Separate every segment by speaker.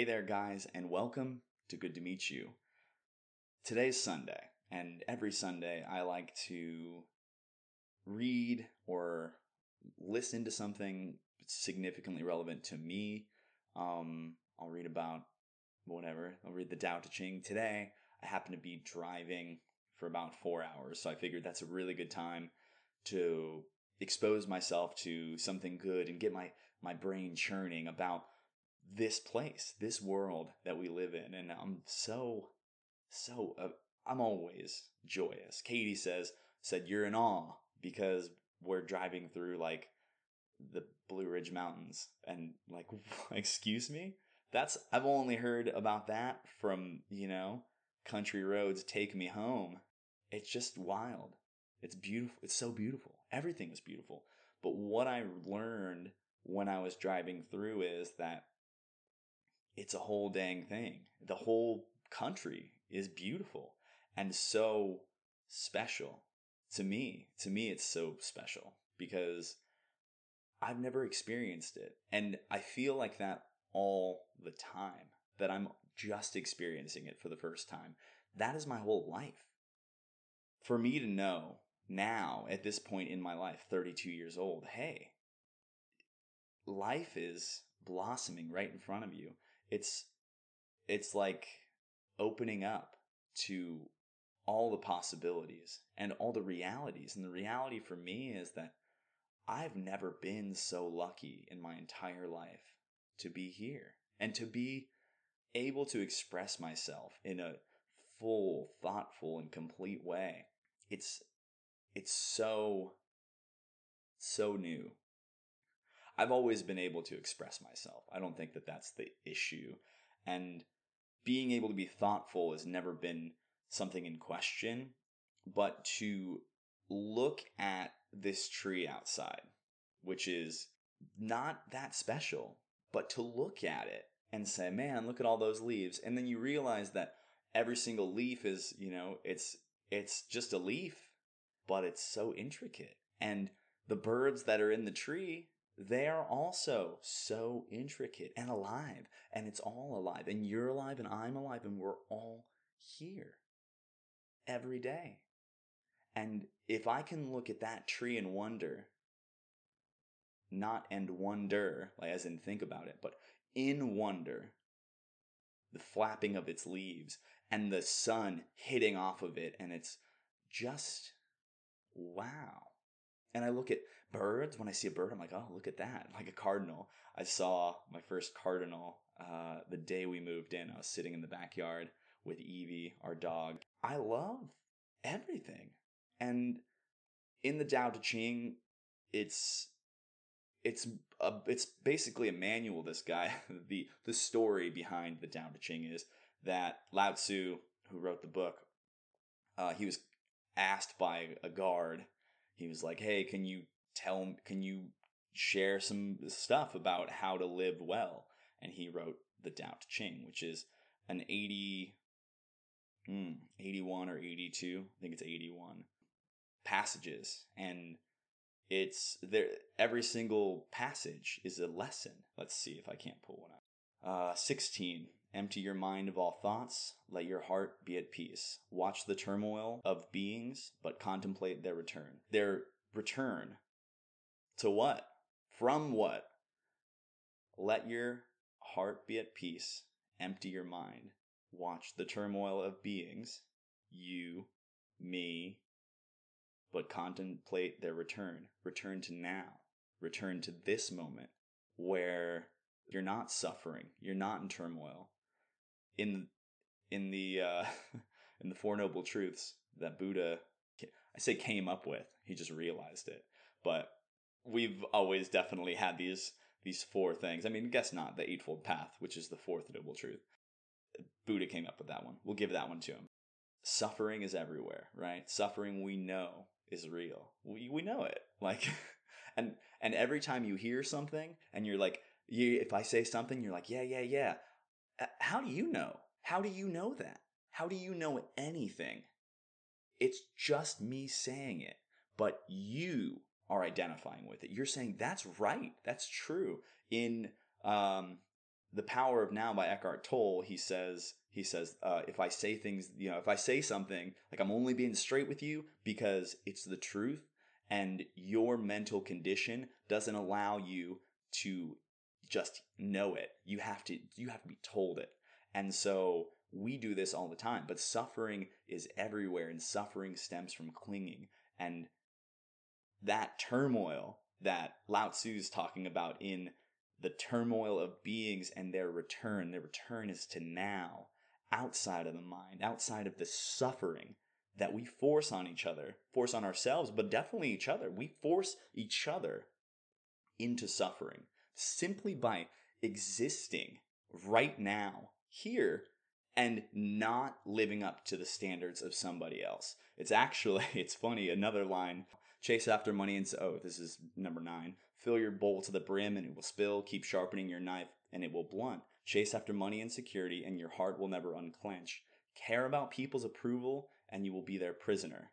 Speaker 1: Hey there, guys, and welcome to Good to Meet You. Today's Sunday, and every Sunday I like to read or listen to something significantly relevant to me. Um, I'll read about whatever. I'll read the Tao Te Ching. Today, I happen to be driving for about four hours, so I figured that's a really good time to expose myself to something good and get my, my brain churning about this place, this world that we live in. And I'm so, so, uh, I'm always joyous. Katie says, said, you're in awe because we're driving through like the Blue Ridge Mountains. And like, excuse me? That's, I've only heard about that from, you know, country roads take me home. It's just wild. It's beautiful. It's so beautiful. Everything is beautiful. But what I learned when I was driving through is that it's a whole dang thing. The whole country is beautiful and so special to me. To me, it's so special because I've never experienced it. And I feel like that all the time, that I'm just experiencing it for the first time. That is my whole life. For me to know now, at this point in my life, 32 years old, hey, life is blossoming right in front of you it's it's like opening up to all the possibilities and all the realities. And the reality for me is that I've never been so lucky in my entire life to be here and to be able to express myself in a full, thoughtful, and complete way. It's it's so so new I've always been able to express myself. I don't think that that's the issue. And being able to be thoughtful has never been something in question, but to look at this tree outside, which is not that special, but to look at it and say, man, look at all those leaves. And then you realize that every single leaf is, you know, it's, it's just a leaf, but it's so intricate. And the birds that are in the tree they are also so intricate and alive, and it's all alive, and you're alive, and I'm alive, and we're all here every day. And if I can look at that tree and wonder, not and wonder, like as in think about it, but in wonder, the flapping of its leaves and the sun hitting off of it, and it's just wow. And I look at birds. When I see a bird, I'm like, oh, look at that. Like a cardinal. I saw my first cardinal uh, the day we moved in. I was sitting in the backyard with Evie, our dog. I love everything. And in the Tao Te Ching, it's it's a, it's basically a manual. This guy, the the story behind the Tao Te Ching is that Lao Tzu, who wrote the book, uh, he was asked by a guard he was like, "Hey, can you tell? Can you share some stuff about how to live well?" And he wrote the Tao Te Ching, which is an 80, mm, 81 or 82, I think it's 81 passages. And it's there, every single passage is a lesson. Let's see if I can't pull one out. Uh, 16. Empty your mind of all thoughts. Let your heart be at peace. Watch the turmoil of beings, but contemplate their return. Their return to what? From what? Let your heart be at peace. Empty your mind. Watch the turmoil of beings, you, me, but contemplate their return. Return to now. Return to this moment where you're not suffering, you're not in turmoil, in in the uh, in the Four Noble Truths that Buddha, I say came up with. He just realized it. But we've always definitely had these these four things. I mean, guess not the Eightfold Path, which is the fourth noble truth. Buddha came up with that one. We'll give that one to him. Suffering is everywhere, right? Suffering we know is real. We we know it. Like, and and every time you hear something and you're like, you, if I say something, you're like, yeah, yeah, yeah. Uh, how do you know? How do you know that? How do you know anything? It's just me saying it, but you are identifying with it. You're saying that's right, that's true. In um, the power of now by Eckhart Tolle, he says he says uh, if I say things, you know, if I say something like I'm only being straight with you because it's the truth, and your mental condition doesn't allow you to just know it. You have to you have to be told it. And so we do this all the time, but suffering is everywhere and suffering stems from clinging and that turmoil that Lao Tzu is talking about in the turmoil of beings and their return. Their return is to now, outside of the mind, outside of the suffering that we force on each other, force on ourselves, but definitely each other. We force each other into suffering simply by existing right now, here, and not living up to the standards of somebody else. It's actually, it's funny, another line chase after money and, oh, this is number nine. Fill your bowl to the brim and it will spill. Keep sharpening your knife and it will blunt. Chase after money and security and your heart will never unclench. Care about people's approval and you will be their prisoner.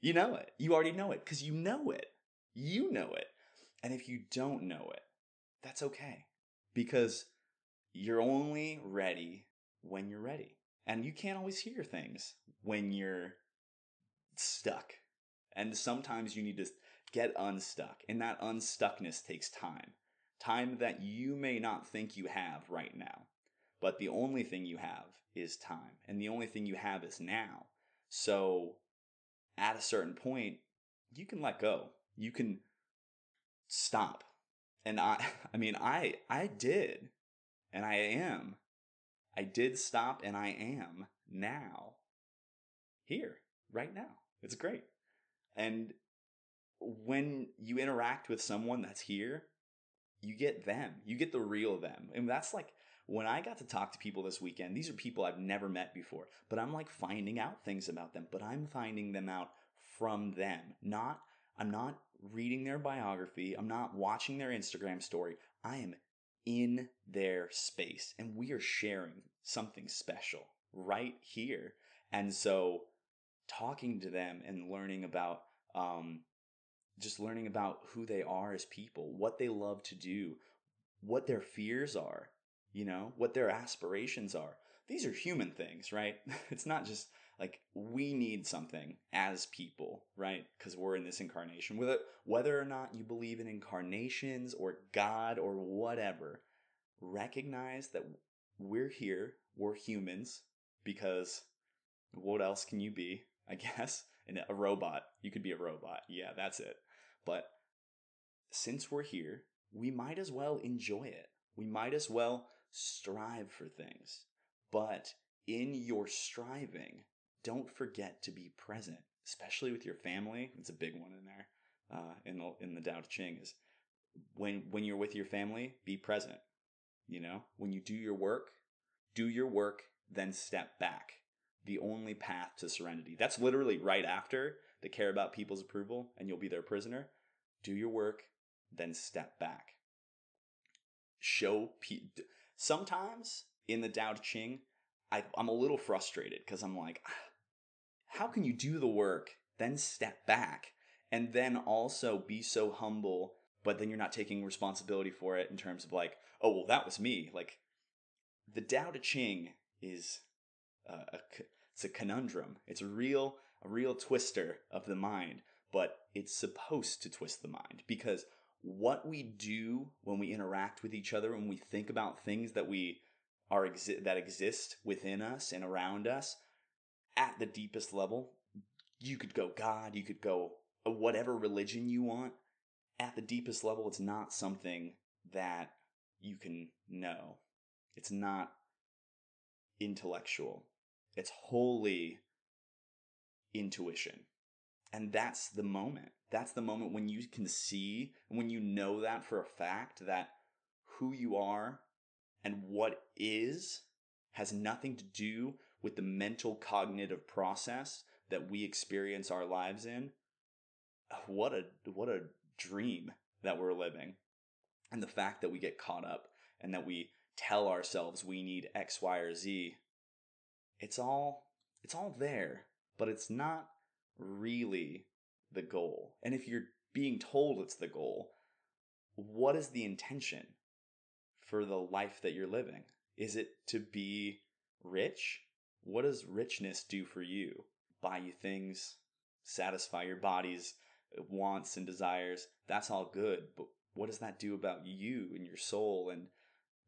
Speaker 1: You know it. You already know it because you know it. You know it. And if you don't know it, that's okay because you're only ready when you're ready. And you can't always hear things when you're stuck. And sometimes you need to get unstuck. And that unstuckness takes time. Time that you may not think you have right now. But the only thing you have is time. And the only thing you have is now. So at a certain point, you can let go. You can stop. And I I mean I I did and I am. I did stop and I am now. Here, right now. It's great. And when you interact with someone that's here, you get them. You get the real them. And that's like when I got to talk to people this weekend, these are people I've never met before, but I'm like finding out things about them, but I'm finding them out from them. Not I'm not reading their biography, I'm not watching their Instagram story. I am in their space and we are sharing something special right here. And so talking to them and learning about um, just learning about who they are as people, what they love to do, what their fears are, you know, what their aspirations are. These are human things, right? It's not just like we need something as people, right? Because we're in this incarnation. Whether whether or not you believe in incarnations or God or whatever, recognize that we're here, we're humans, because what else can you be? I guess. And a robot. You could be a robot. Yeah, that's it. But since we're here, we might as well enjoy it. We might as well strive for things. But in your striving, don't forget to be present, especially with your family. It's a big one in there. Uh, in the in the Tao Te Ching is when when you're with your family, be present. You know, when you do your work, do your work, then step back. The only path to serenity. That's literally right after the care about people's approval, and you'll be their prisoner. Do your work, then step back. Show pe- sometimes in the Tao Te Ching, I, I'm a little frustrated because I'm like, ah, how can you do the work, then step back, and then also be so humble, but then you're not taking responsibility for it in terms of like, oh, well, that was me. Like, the Tao Te Ching is a, it's a conundrum. It's a real a real twister of the mind, but it's supposed to twist the mind because what we do when we interact with each other, when we think about things that we are exi- that exist within us and around us, at the deepest level, you could go God, you could go whatever religion you want. At the deepest level, it's not something that you can know. It's not intellectual. It's wholly intuition. And that's the moment. That's the moment when you can see, when you know that for a fact, that who you are and what is has nothing to do with the mental cognitive process that we experience our lives in. What a what a dream that we're living. And the fact that we get caught up and that we tell ourselves we need X, Y, or Z. It's all it's all there, but it's not really the goal? And if you're being told it's the goal, what is the intention for the life that you're living? Is it to be rich? What does richness do for you? Buy you things, satisfy your body's wants and desires. That's all good. But what does that do about you and your soul and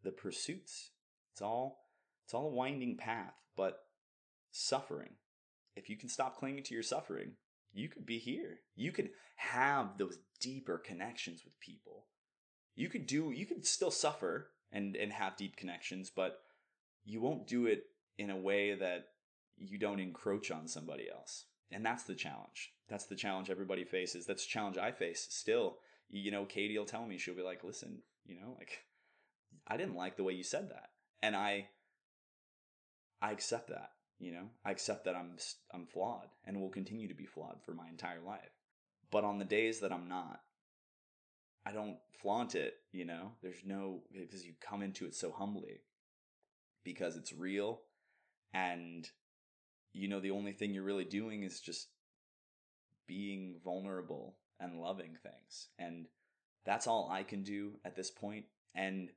Speaker 1: the pursuits? It's all it's all a winding path, but suffering. If you can stop clinging to your suffering, you could be here. You could have those deeper connections with people. You could do you could still suffer and and have deep connections, but you won't do it in a way that you don't encroach on somebody else. And that's the challenge. That's the challenge everybody faces. That's the challenge I face still. You know, Katie will tell me, she'll be like, listen, you know, like, I didn't like the way you said that. And I, I accept that, you know, I accept that I'm, I'm flawed and will continue to be flawed for my entire life. But on the days that I'm not, I don't flaunt it, you know, there's no, because you come into it so humbly because it's real and you know the only thing you're really doing is just being vulnerable and loving things. And that's all I can do at this point. And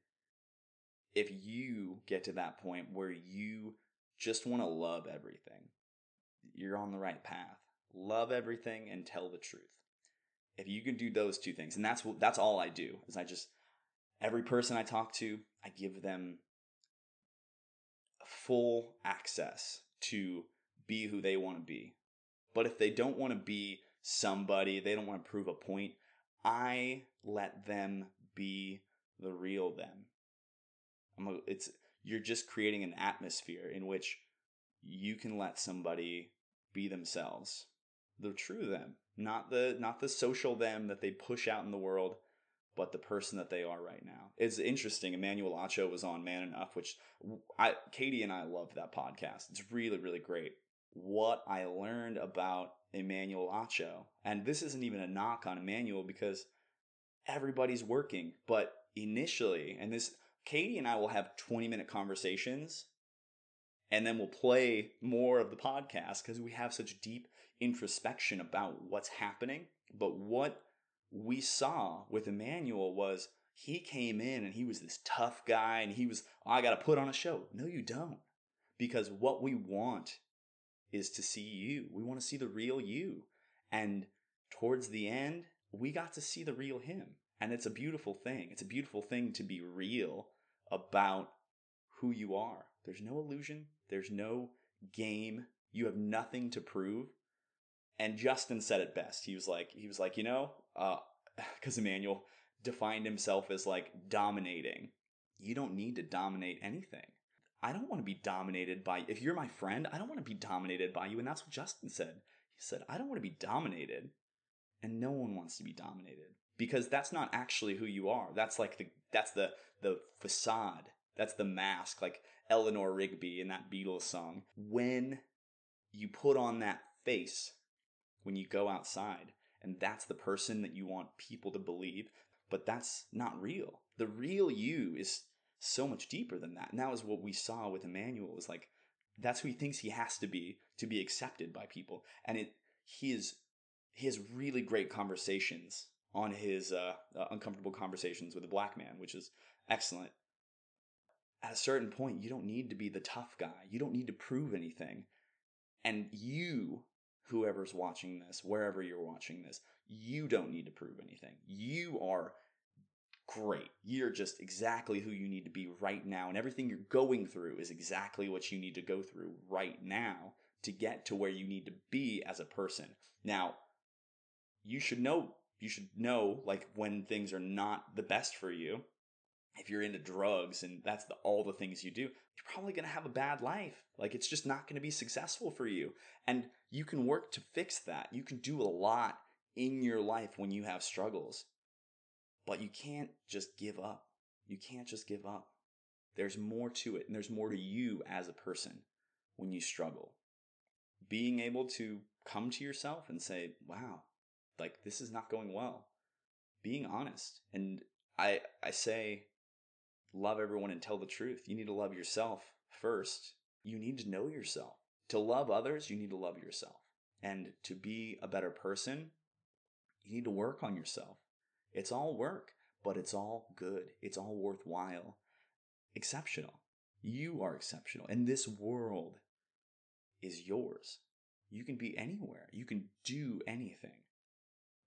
Speaker 1: if you get to that point where you just want to love everything you're on the right path. Love everything and tell the truth. If you can do those two things and that's what that's all I do is I just every person I talk to I give them full access to be who they want to be. But if they don't want to be somebody, they don't want to prove a point, I let them be the real them. A, it's you're just creating an atmosphere in which you can let somebody be themselves, the true them, not the not the social them that they push out in the world, but the person that they are right now. It's interesting. Emmanuel Acho was on Man Enough, which I Katie and I love that podcast. It's really really great what I learned about Emmanuel Acho. And this isn't even a knock on Emmanuel because everybody's working. But initially, and this, Katie and I will have 20 minute conversations and then we'll play more of the podcast because we have such deep introspection about what's happening. But what we saw with Emmanuel was he came in and he was this tough guy and he was, oh, I got to put on a show. No, you don't. Because what we want is to see you. We want to see the real you. And towards the end, we got to see the real him. And it's a beautiful thing. It's a beautiful thing to be real about who you are. There's no illusion, there's no game. You have nothing to prove. And Justin said it best. He was like, he was like, you know, because uh, Emmanuel defined himself as like dominating. You don't need to dominate anything. I don't want to be dominated by if you're my friend, I don't want to be dominated by you and that's what Justin said. He said, "I don't want to be dominated." And no one wants to be dominated because that's not actually who you are. That's like the that's the the facade. That's the mask like Eleanor Rigby in that Beatles song. When you put on that face when you go outside and that's the person that you want people to believe, but that's not real. The real you is so much deeper than that. And that was what we saw with Emmanuel was like that's who he thinks he has to be to be accepted by people. And it he is he has really great conversations on his uh, uh, uncomfortable conversations with a black man, which is excellent. At a certain point, you don't need to be the tough guy. You don't need to prove anything. And you, whoever's watching this, wherever you're watching this, you don't need to prove anything. You are great. You're just exactly who you need to be right now. And everything you're going through is exactly what you need to go through right now to get to where you need to be as a person. Now, you should know, you should know like when things are not the best for you. If you're into drugs and that's the, all the things you do, you're probably going to have a bad life. Like it's just not going to be successful for you. And you can work to fix that. You can do a lot in your life when you have struggles. But you can't just give up. You can't just give up. There's more to it, and there's more to you as a person when you struggle. Being able to come to yourself and say, wow, like this is not going well. Being honest. And I, I say, love everyone and tell the truth. You need to love yourself first. You need to know yourself. To love others, you need to love yourself. And to be a better person, you need to work on yourself. It's all work, but it's all good. It's all worthwhile. exceptional. You are exceptional. And this world is yours. You can be anywhere, you can do anything,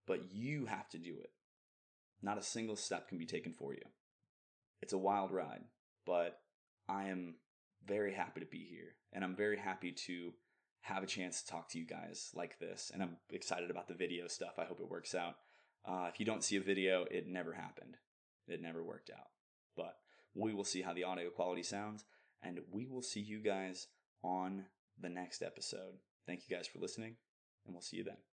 Speaker 1: but you have to do it. Not a single step can be taken for you. It's a wild ride, but I am very happy to be here, and I'm very happy to have a chance to talk to you guys like this. And I'm excited about the video stuff. I hope it works out. Uh, if you don't see a video, it never happened. It never worked out. But we will see how the audio quality sounds, and we will see you guys on the next episode. Thank you guys for listening, and we'll see you then.